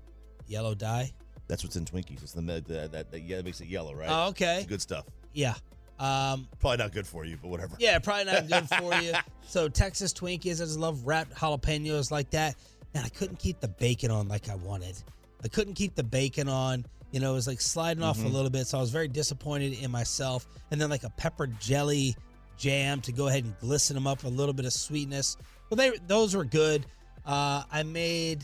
yellow dye. That's what's in Twinkies. It's the, the that that yeah, makes it yellow, right? Oh, okay. It's good stuff. Yeah. Um, Probably not good for you, but whatever. yeah, probably not good for you. So Texas Twinkies, I just love wrapped jalapenos like that. And I couldn't keep the bacon on like I wanted. I couldn't keep the bacon on. You know, it was like sliding off a Mhm. little bit, so I was very disappointed in myself. And then like a pepper jelly jam to go ahead and glisten them up a little bit of sweetness. Well, they those were good. Uh, I made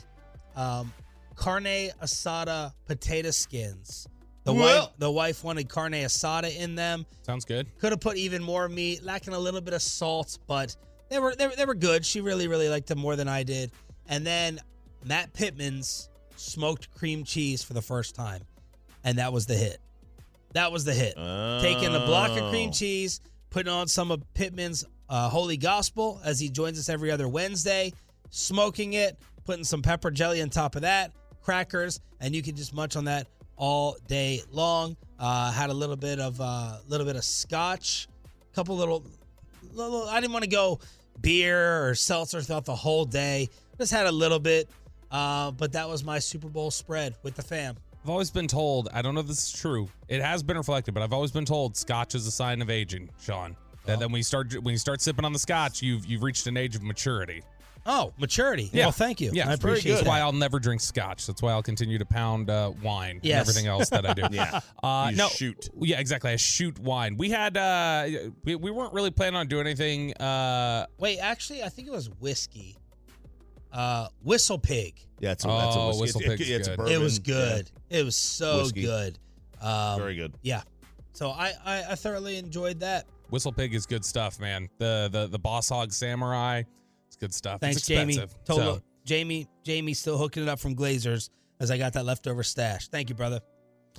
um, carne asada potato skins. The wife, the wife wanted carne asada in them. Sounds good. Could have put even more meat, lacking a little bit of salt, but they were they, were- they were good. She really really liked them more than I did. And then Matt Pittman's smoked cream cheese for the first time, and that was the hit. That was the hit. Taking a block of cream Oh. cheese, putting on some of Pittman's uh, Holy Gospel as he joins us every other Wednesday, smoking it, putting some pepper jelly on top of that, crackers, and you can just munch on that all day long. Uh, had a little bit of uh, little bit of scotch, a couple little, little. I didn't want to go beer or seltzer throughout the whole day. Just had a little bit, uh, but that was my Super Bowl spread with the fam. I've always been told, I don't know if this is true. It has been reflected, but I've always been told scotch is a sign of aging, Shan. That then when you start when you start sipping on the scotch, you've you've reached an age of maturity. Oh, maturity. Yeah. Well, thank you. Yeah, I appreciate That's why I'll never drink scotch. That's why I'll continue to pound uh, wine Yes. and everything else that I do. Yeah. Uh, You no, shoot. Yeah, exactly. I shoot wine. We had uh, we, we weren't really planning on doing anything. Uh, Wait, actually, I think it was whiskey. Uh, Whistle Pig. Yeah, it's a, that's a Oh, whiskey. Whistle It's- Pig's it's a good. bourbon. it was good. It was so Whiskey. good. Um, Very good. Yeah. So I, I I thoroughly enjoyed that. Whistle Pig is good stuff, man. The the the Boss Hog Samurai, it's good stuff. Thanks, it's Jamie. expensive. Told so- Jamie Jamie still hooking it up from Glazer's as I got that leftover stash. Thank you, brother.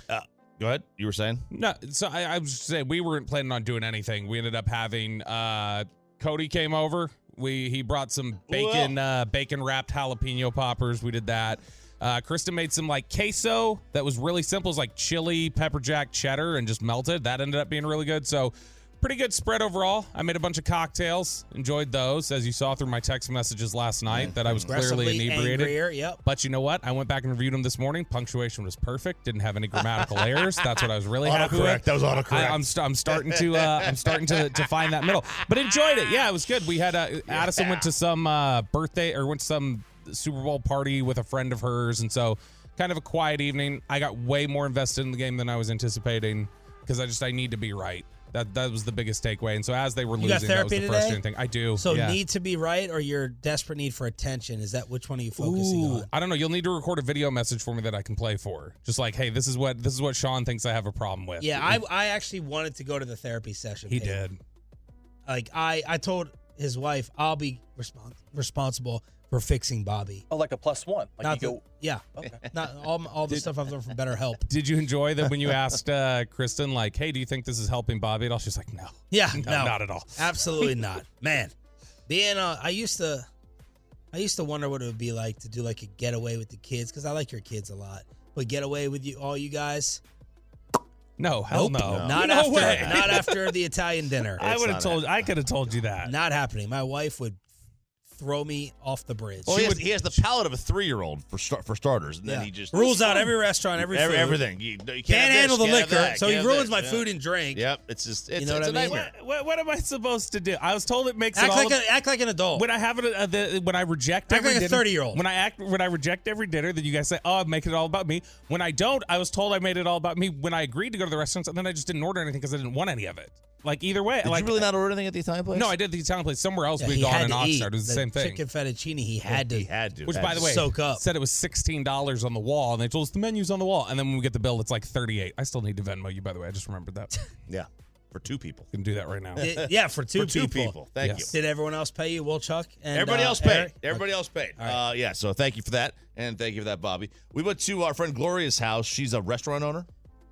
Uh, go ahead. You were saying? No, so I, I was saying we weren't planning on doing anything. We ended up having uh Cody came over. We he brought some bacon uh bacon wrapped jalapeno poppers. We did that. Uh Kristen made some like queso that was really simple. It's like chili, pepper jack, cheddar, and just melted. That ended up being really good. So pretty good spread overall. I made a bunch of cocktails, enjoyed those, as you saw through my text messages last night that I was clearly inebriated. angrier, yep. But you know what? I went back and reviewed them this morning. Punctuation was perfect. Didn't have any grammatical errors. That's what I was really happy Autocorrect. with. That was autocorrect. I, I'm, st- I'm starting to uh, I'm starting to, to find that middle. But enjoyed it. Yeah, it was good. We had uh, Addison went to some uh, birthday or went to some Super Bowl party with a friend of hers, and so kind of a quiet evening. I got way more invested in the game than I was anticipating because I just I need to be right. That that was the biggest takeaway. And so as they were You losing, that was the today? frustrating thing. I do. So yeah. need to be right or your desperate need for attention? Is that which one are you focusing Ooh, on? I don't know. You'll need to record a video message for me that I can play for. Just like, hey, this is what this is what Shan thinks I have a problem with. Yeah, I I actually wanted to go to the therapy session. he did. Like I I told his wife I'll be respons- responsible for fixing Bobby. Oh, like a plus one. Like Not you the, go. yeah, not all all the stuff I've learned from Better Help. Did you enjoy that when you asked uh, Kristen, like, hey, do you think this is helping Bobby at all? She's like, no. Yeah, no, no, not at all. Absolutely not, man. Being uh, I used to, I used to wonder what it would be like to do like a getaway with the kids because I like your kids a lot. But getaway with you, all you guys. No, hell Nope. no. Not No after, way. not after the Italian dinner. I would have not told. I could have told you that. Not happening. My wife would throw me off the bridge. Well, he has, he has the palate of a three-year-old for start, for starters, and then he just rules out every restaurant, every Every- food. everything. You, you can't, Can't have this, handle the can't liquor, that, so he ruins this, my yeah. food and drink. Yep, it's just it's, You know it's what a I mean? nightmare. What, what am I supposed to do? I was told it makes Act it all like ab- a, act like an adult. when I have it, uh, the, when I reject Act every like a dinner- 30-year-old. When I act, when I reject every dinner, then you guys say, "Oh, I'm making it all about me." When I don't, I was told I made it all about me. When I agreed to go to the restaurants, and then I just didn't order anything because I didn't want any of it. Like either way, Did like you really not order anything at the Italian place? no, I did the Italian place somewhere else. Yeah, We'd he gone had in to Oxnard. It was the, the same thing. Chicken fettuccine. He had to. He had to. Which, Had by to. the way, soak up. said it was sixteen dollars on the wall, and they told us the menu's on the wall. And then when we get the bill, it's like thirty-eight. I still need to Venmo you, by the way. I just remembered that. yeah, for two people. Can do that right now. Did- yeah, for two For two people. people. Thank Yes. Did everyone else pay you? Will Chuck and Everybody uh, else paid. Eric? Everybody else paid. All right. Uh, yeah, so thank you for that, and thank you for that, Bobby. We went to our friend Gloria's house. She's a restaurant owner.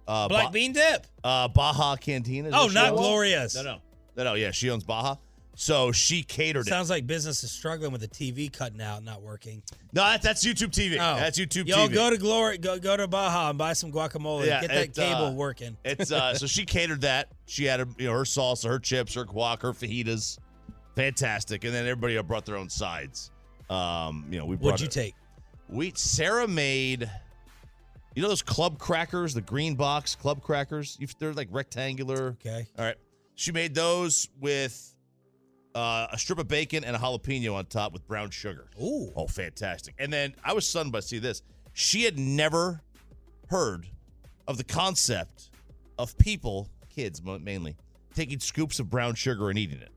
Uh, Black Ba- bean dip. uh, Baja Cantina. Oh, not. Gloria's. No, no, no, no. Yeah, she owns Baja. So she catered it. Sounds like business is struggling with the TV cutting out, not working. No, that, that's YouTube TV. Oh. That's YouTube TV. Yo, TV. go to Glory, go go to Baja and buy some guacamole. Yeah, Get that it, cable uh, working. It's uh, so she catered that. She had you know her salsa, her chips, her guac, her fajitas, fantastic. And then everybody brought their own sides. Um, you know, we brought What'd you it- take? We Sarah made. You know those club crackers, the green box club crackers. They're like rectangular. Okay. All right. She made those with uh, a strip of bacon and a jalapeno on top with brown sugar. Ooh. Oh, fantastic. And then I was stunned by see this. She had never heard of the concept of people, kids mainly, taking scoops of brown sugar and eating it.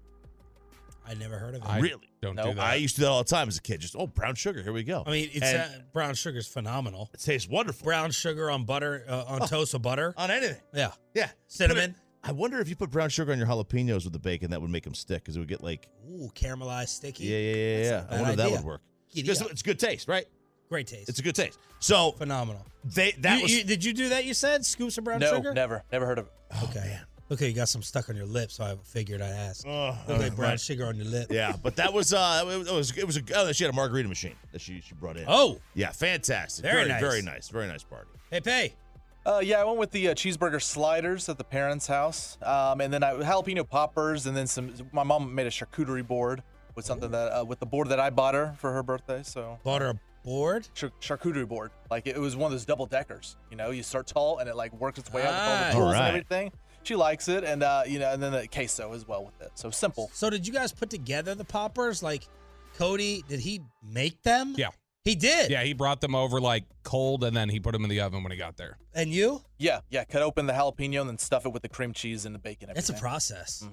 I never heard of it. I really? Don't No, do that. I used to do that all the time as a kid. Just, oh, brown sugar. Here we go. I mean, it's And uh, brown sugar is phenomenal. it tastes wonderful. Brown sugar on butter, uh, on Oh. toast with butter. On anything. Yeah. Yeah. Cinnamon. It- I wonder if you put brown sugar on your jalapenos with the bacon, that would make them stick because it would get like, Ooh, caramelized, sticky. yeah, yeah, yeah, yeah. I wonder if that would work. Because it's good taste, right? Great taste. It's a good taste. So phenomenal. they that You- was you- did you do that? You said scoops of brown no, sugar. never, never heard of it. Okay. Okay, you got some stuck on your lip, so I figured I'd ask. Uh, Look like uh, brown right. sugar on your lip. Yeah, but that was uh, it was it was a oh, she had a margarita machine that she she brought in. Oh. yeah, fantastic. Very very nice. very nice, very nice party. Hey, pay. Uh, yeah, I went with the uh, cheeseburger sliders at the parents' house, um, and then I, jalapeno poppers, and then some. My mom made a charcuterie board with something that uh, with the board that I bought her for her birthday. So bought her a board, Char- charcuterie board. Like it was one of those double deckers. You know, you start tall and it like works its way out with all the Ah. tools Alright. and everything. She likes it, and uh, you know, and then the queso as well with it. So simple. So did you guys put together the poppers? Like Cody, did he make them? Yeah. He did. Yeah, he brought them over like cold and then he put them in the oven when he got there. And you? Yeah, yeah. Cut open the jalapeno and then stuff it with the cream cheese and the bacon. It's a everything. process.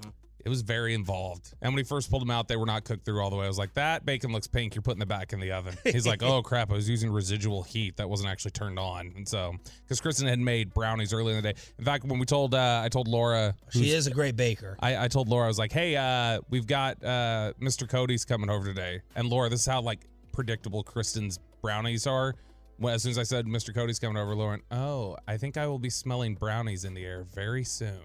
It was very involved. And when he first pulled them out, they were not cooked through all the way. I was like, that bacon looks pink. You're putting it back in the oven. He's like, oh crap, I was using residual heat that wasn't actually turned on. And so, because Kristen had made brownies earlier in the day. In fact, when we told, uh, I told Laura, She is a great baker. I, I told Laura, I was like, hey, uh, we've got uh, Mr. Cody's coming over today. And Laura, this is how like predictable Kristen's brownies are. Well, as soon as I said Mr. Cody's coming over, Laura went, oh, I think I will be smelling brownies in the air very soon.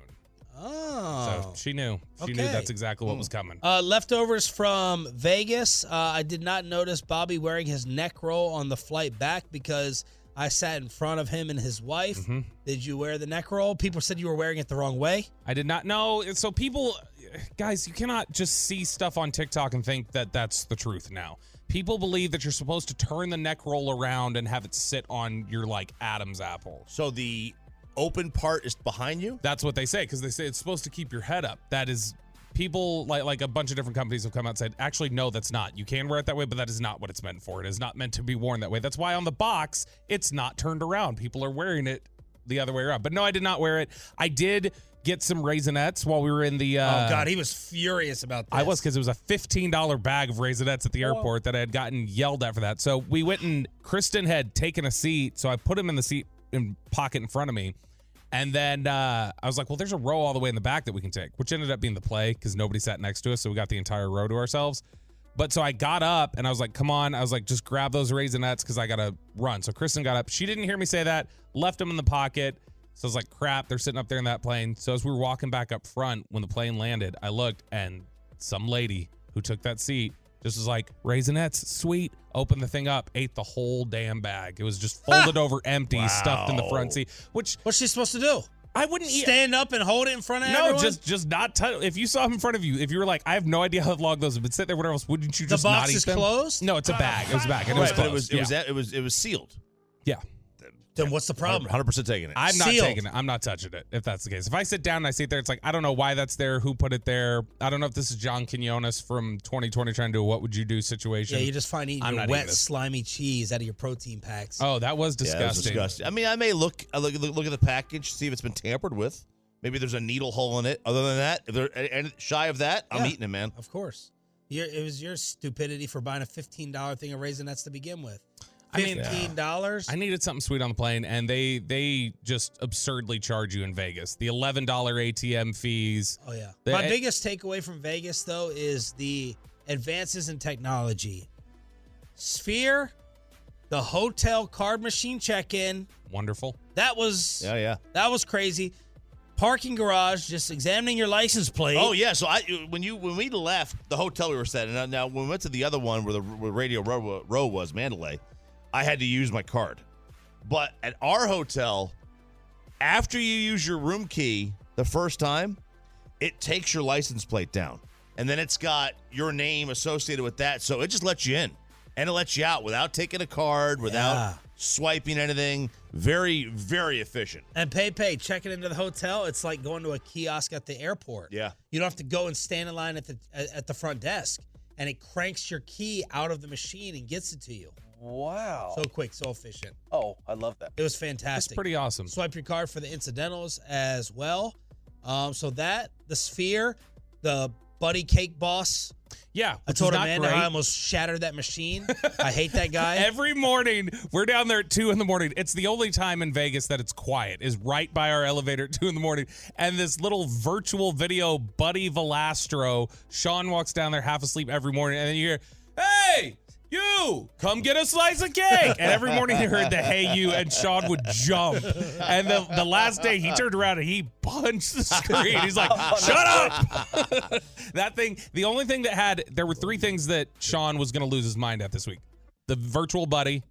Oh. So she knew. She knew that's exactly what was coming. Uh, leftovers from Vegas. Uh, I did not notice Bobby wearing his neck roll on the flight back because I sat in front of him and his wife. Mm-hmm. Did you wear the neck roll? People said you were wearing it the wrong way. I did not know. So people, guys, you cannot just see stuff on TikTok and think that that's the truth now. People believe that you're supposed to turn the neck roll around and have it sit on your like Adam's apple. So the open part is behind you? That's what they say because they say it's supposed to keep your head up. That is people like like a bunch of different companies have come out and said actually no that's not you can wear it that way but that is not what it's meant for it is not meant to be worn that way that's why on the box it's not turned around people are wearing it the other way around but no i did not wear it i did get some raisinets while we were in the uh oh God, he was furious about this. I was because it was a fifteen dollar bag of raisinets at the airport that I had gotten yelled at for that. So we went and Kristen had taken a seat, so I put him in the seat in pocket in front of me, and then uh, I was like, "Well, there's a row all the way in the back that we can take," which ended up being the play because nobody sat next to us, so we got the entire row to ourselves. But so I got up and I was like, "Come on!" I was like, "Just grab those raisinets because I gotta run." So Kristen got up. She didn't hear me say that. Left them in the pocket. So I was like, crap, they're sitting up there in that plane. So as we were walking back up front when the plane landed, I looked and some lady who took that seat just was like, raisinets, sweet. Opened the thing up, ate the whole damn bag. It was just folded over empty, stuffed in the front seat. Which what's she supposed to do? I wouldn't eat. stand up and hold it in front of No, everyone. just just not touch. If you saw him in front of you, if you were like, I have no idea how long those have been sitting there, whatever else, wouldn't you The just box not eat is them? closed? No, it's a bag. It was a bag, and it was Right, but closed. it was it was Yeah. it was it was sealed. yeah. Then what's the problem? 100 percent taking it. I'm not Sealed. taking it. I'm not touching it. If that's the case, if I sit down and I sit there, it's like I don't know why that's there, who put it there. I don't know if this is John Quinones from 2020 trying to do a "What would you do" situation. Yeah, you just find eating I'm your not wet, eating this. slimy cheese out of your protein packs. Oh, that was Yeah, it was disgusting. disgusting. I mean, I may look, I look look look at the package, see if it's been tampered with. Maybe there's a needle hole in it. Other than that, if they're and shy of that, I'm Yeah. eating it, man. Of course. Your, it was your stupidity for buying a $15 thing of raisinets to begin with. I mean, $15? I needed something sweet on the plane, and they they just absurdly charge you in Vegas. The eleven dollar ATM fees. Oh yeah. The- My biggest takeaway from Vegas though is the advances in technology. Sphere, the hotel card machine check-in, Wonderful. that was Yeah, yeah. that was crazy. Parking garage, just examining your license plate. Oh yeah, so I when you when we left the hotel we were at, and now, now when we went to the other one where the where Radio Row, row was Mandalay, I had to use my card. But at our hotel, after you use your room key the first time, it takes your license plate down, and then it's got your name associated with that, so it just lets you in and it lets you out without taking a card, without Yeah. swiping anything. Very very efficient. And pay pay, checking into the hotel, it's like going to a kiosk at the airport. Yeah. You don't have to go and stand in line at the at the front desk, and it cranks your key out of the machine and gets it to you. Wow. So quick, so efficient. Oh, I love that. It was fantastic. It's pretty awesome. Swipe your card for the incidentals as well. Um, so that the sphere, the buddy cake boss. Yeah, I told is not Amanda great. I almost shattered that machine. I hate that guy. Every morning, we're down there at two in the morning. It's the only time in Vegas that it's quiet, is right by our elevator at two in the morning. And this little virtual video, Buddy Valastro, Shan walks down there half asleep every morning, and then you hear, Hey, you come get a slice of cake. And every morning he heard the hey you, and Shan would jump. And the, the last day he turned around and he punched the screen. He's like, shut up. that thing, the only thing that had, there were three things that Shan was going to lose his mind at this week the virtual buddy,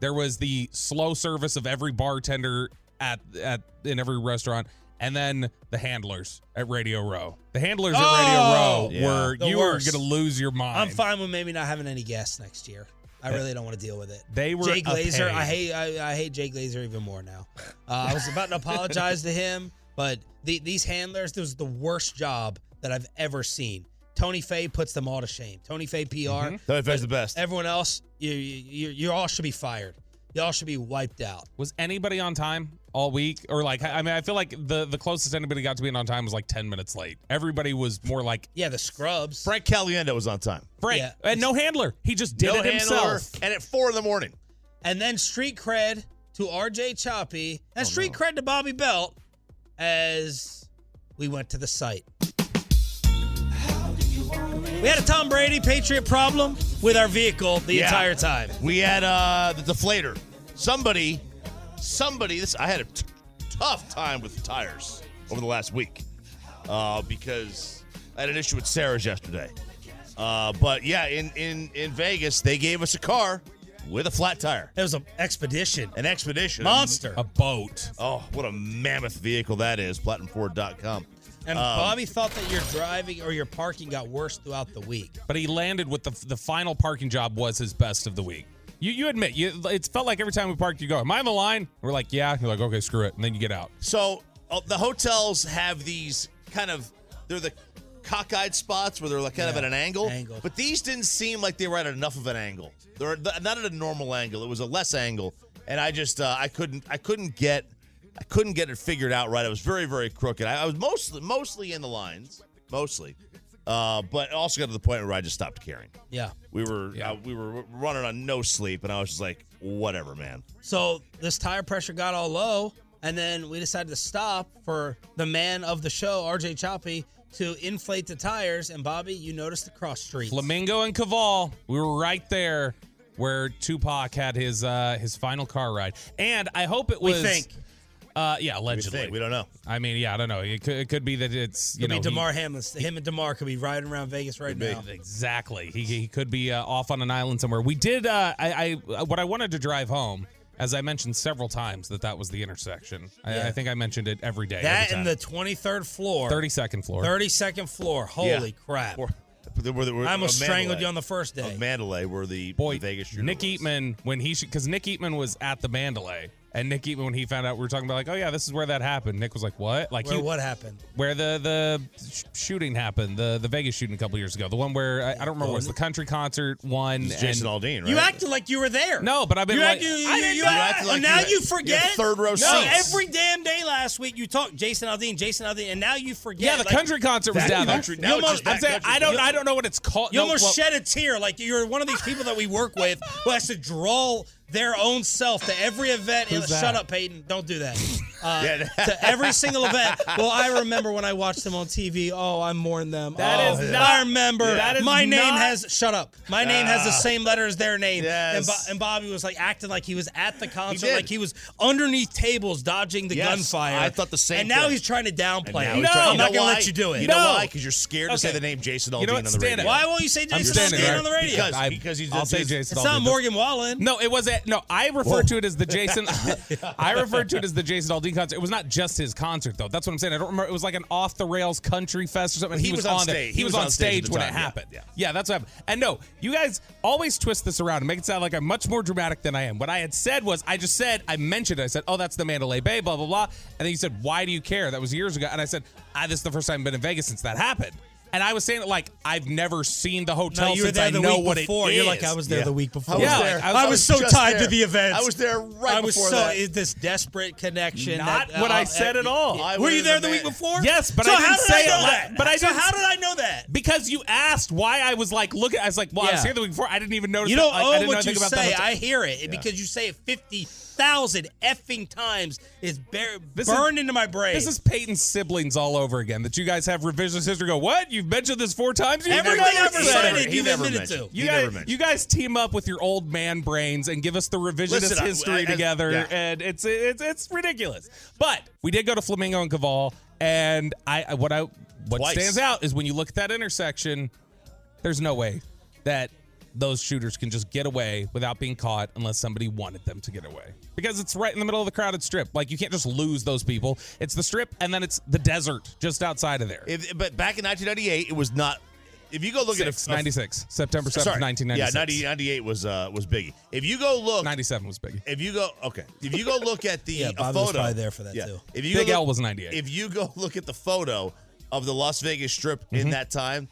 there was the slow service of every bartender at, at in every restaurant. And then the handlers at Radio Row. The handlers at Oh, Radio Row were The you worst. were going to lose your mind. I'm fine with maybe not having any guests next year. I really don't want to deal with it. They were Jay a Glazer. I hate I, I hate Jay Glazer even more now. Uh, I was about to apologize to him, but the, these handlers, this was the worst job that I've ever seen. Tony Fay puts them all to shame. Tony Fay PR. Mhm. Tony Fay's the best. Everyone else, you, you you all should be fired. You all should be wiped out. Was anybody on time all week? Or like, I mean, I feel like the the closest anybody got to being on time was like 10 minutes late. Everybody was more like Yeah, the scrubs. Frank Caliendo was on time. Frank. And no handler. He just did No it handler, himself. and at four in the morning. And then street cred to RJ Choppy Oh, and street cred to Bobby Belt as we went to the site. We had a Tom Brady Patriot problem with our vehicle the Yeah. entire time. We had uh, the deflator. Somebody, somebody. This I had a t- tough time with the tires over the last week uh, because I had an issue with Sarah's yesterday. Uh, but yeah, in in in Vegas, they gave us a car with a flat tire. It was an expedition, an expedition, Monster. a boat. Oh, what a mammoth vehicle that is! PlatinumFord.com. And Um, Bobby thought that your driving or your parking got worse throughout the week. But he landed with the the final parking job was his best of the week. You you admit you it felt like every time we parked you go, Am I on the line? We're like, Yeah. You're like, okay, screw it. And then you get out. So uh, the hotels have these kind of they're the cockeyed spots where they're like kind of at an angle. angle. But these didn't seem like they were at enough of an angle. They're not at a normal angle. It was a less angle, and I just uh, I couldn't I couldn't get I couldn't get it figured out right. It was very very crooked. I, I was mostly mostly in the lines, mostly, uh, but also got to the point where I just stopped caring. Yeah. We were uh, we were running on no sleep, and I was just like, whatever, man. So this tire pressure got all low, and then we decided to stop for the man of the show, RJ Choppy, to inflate the tires. And Bobby, you noticed the cross streets. Flamingo and Koval, we were right there where Tupac had his uh his final car ride. And I hope it We was think. Uh yeah, allegedly. We don't know. I mean, yeah, I don't know. It could, it could be that it's you Could know be he- Damar Hamlin. Him and Damar could be riding around Vegas right now. Exactly. He, he could be uh, off on an island somewhere. We did. Uh, I, I what I wanted to drive home, as I mentioned several times, that that was the intersection. I, Yeah. I think I mentioned it every day. That every and the 23rd floor. 32nd floor. 32nd floor. Holy crap. There were- there were- I almost of strangled you on the first day. Of Mandalay, where the Boy, Vegas Nick Eatman when he because Nick Eatman was at the Mandalay, and Nick Eatman when he found out we were talking about like, oh yeah, this is where that happened. Nick was like, what? Like Where he, what happened? Where the the sh- shooting happened, the the Vegas shooting a couple years ago, the one where I, I don't remember what was the country concert one. It was Jason and- Aldean, You acted like you were there. No, but I've been you like, act- you, you, I didn't you know. act- acted like now you you, forget. you third row no, seats. every damn day last week you talked Jason Aldean, Jason Aldean, and now you forget. Yeah, the like- country concert was down there. country- You almost- I'm saying. I don't I don't know what it's called. You No, almost well- shed a tear like you're one of these people that we work with who has to draw their own self to every event. Who's Shut that? up, Peyton. Don't do that. Uh, Yeah. to every single event. Well, I remember when I watched them on TV. Oh, I mourned them. That oh, is not- I remember. that is my name not- has. Shut up. My name has the Ah. same letter as their name. Yes. And, Bo- and Bobby was like acting like he was at the concert, did. like he was underneath tables dodging the Yes, gunfire. I thought the same And now thing. he's trying to downplay And it. now he's trying- I'm not gonna why? let you do it. You know No. why? Because you're scared to say the name Jason Aldean You know on the radio. it. Why won't you say Jason standing Aldean there. on the radio? Because, I- because he's I'll say Jason. it's not Morgan Wallen. No, it was a no. I referred to it as the Jason. I referred to it as the Jason Aldean concert. It was not just his concert though. That's what I'm saying. I don't remember. It was like an off the rails country fest or something. He was on there. stage. He, was, on stage, when time, it happened. yeah. Yeah, that's what happened. And no, you guys always twist this around and make it sound like I'm much more dramatic than I am. What I had said was, I just said, I mentioned it. I said, oh, that's the Mandalay Bay, blah, blah, blah. And then you said, why do you care? That was years ago. And I said, ah, this is the first time I've been in Vegas since that happened. And I was saying it like I've never seen the hotel No, you were since there I the know week what before. it You're is. like, I was there Yeah. the week before. I was Yeah, there. like, I was, I was so just tied there. to the event. I was there right I was before so that. is this desperate connection. Not that, what uh, I said uh, at all. I Were you there the the week before? Yes, but so I didn't say I it know li- that? but I so how did I know that? Because you asked why I was like, look, I was like, well, I was here the week before. I didn't even notice. You don't like, I own what you anything about say. I hear it because you say it fifty thousand effing times is bar- This is- burned into my brain. This is Peyton's siblings all over again. That you guys have revisionist history. Go what? You've mentioned this four times. You've Everything never I've said said it. it, you've admitted to. You guys, you guys team up with your old man brains and give us the revisionist Listen, history I- I- together, yeah. and it's it's it's ridiculous. But we did go to Flamingo and Koval, and I I- what I what Twice. stands out is when you look at that intersection, there's no way that those shooters can just get away without being caught unless somebody wanted them to get away. Because it's right in the middle of the crowded strip. Like you can't just lose those people. It's the strip and then it's the desert just outside of there. If, but back in 1998, it was not. If you go look Six, at a, 96, September 7th, Sorry. 1996. Yeah, 90, 98 was uh, was Biggie. If you go look, 97 was Biggie. If you go okay, if you go look at the Yeah, a Bobby was photo, probably there for that, yeah. too. If you Big go L look- was 98. If you go look at the photo of the Las Vegas Strip in Mhm. that time,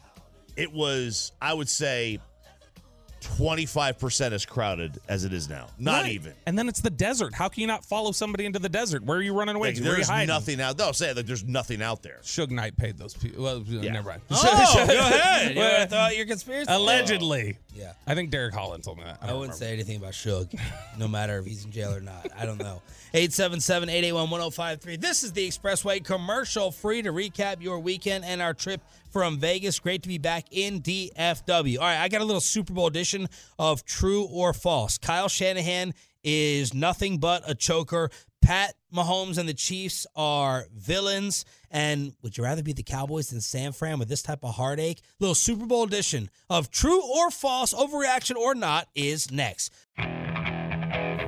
it was I would say 25% as crowded as it is now. Not Right. even. And then it's the desert. How can you not follow somebody into the desert? Where are you running away Like, to? Where are you there's nothing out. No, say like there's nothing out there. Suge Knight paid those people. Well, never mind. Oh, go ahead. You Well, wanna your conspiracy? Allegedly. Oh, yeah. I think Derek Holland told me that. I, I, wouldn't remember. say anything about Suge, no matter if he's in jail or not. I don't know. 877 881 1053. This is the Expressway commercial free to recap your weekend and our trip from Vegas. Great to be back in DFW. All right, I got a little Super Bowl edition of True or False. Kyle Shanahan is nothing but a choker. Pat Mahomes and the Chiefs are villains. And would you rather be the Cowboys than San Fran with this type of heartache? Little Super Bowl edition of True or False, Overreaction or Not is next.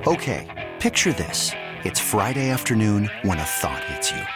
Okay, picture this. It's Friday afternoon when a thought hits you.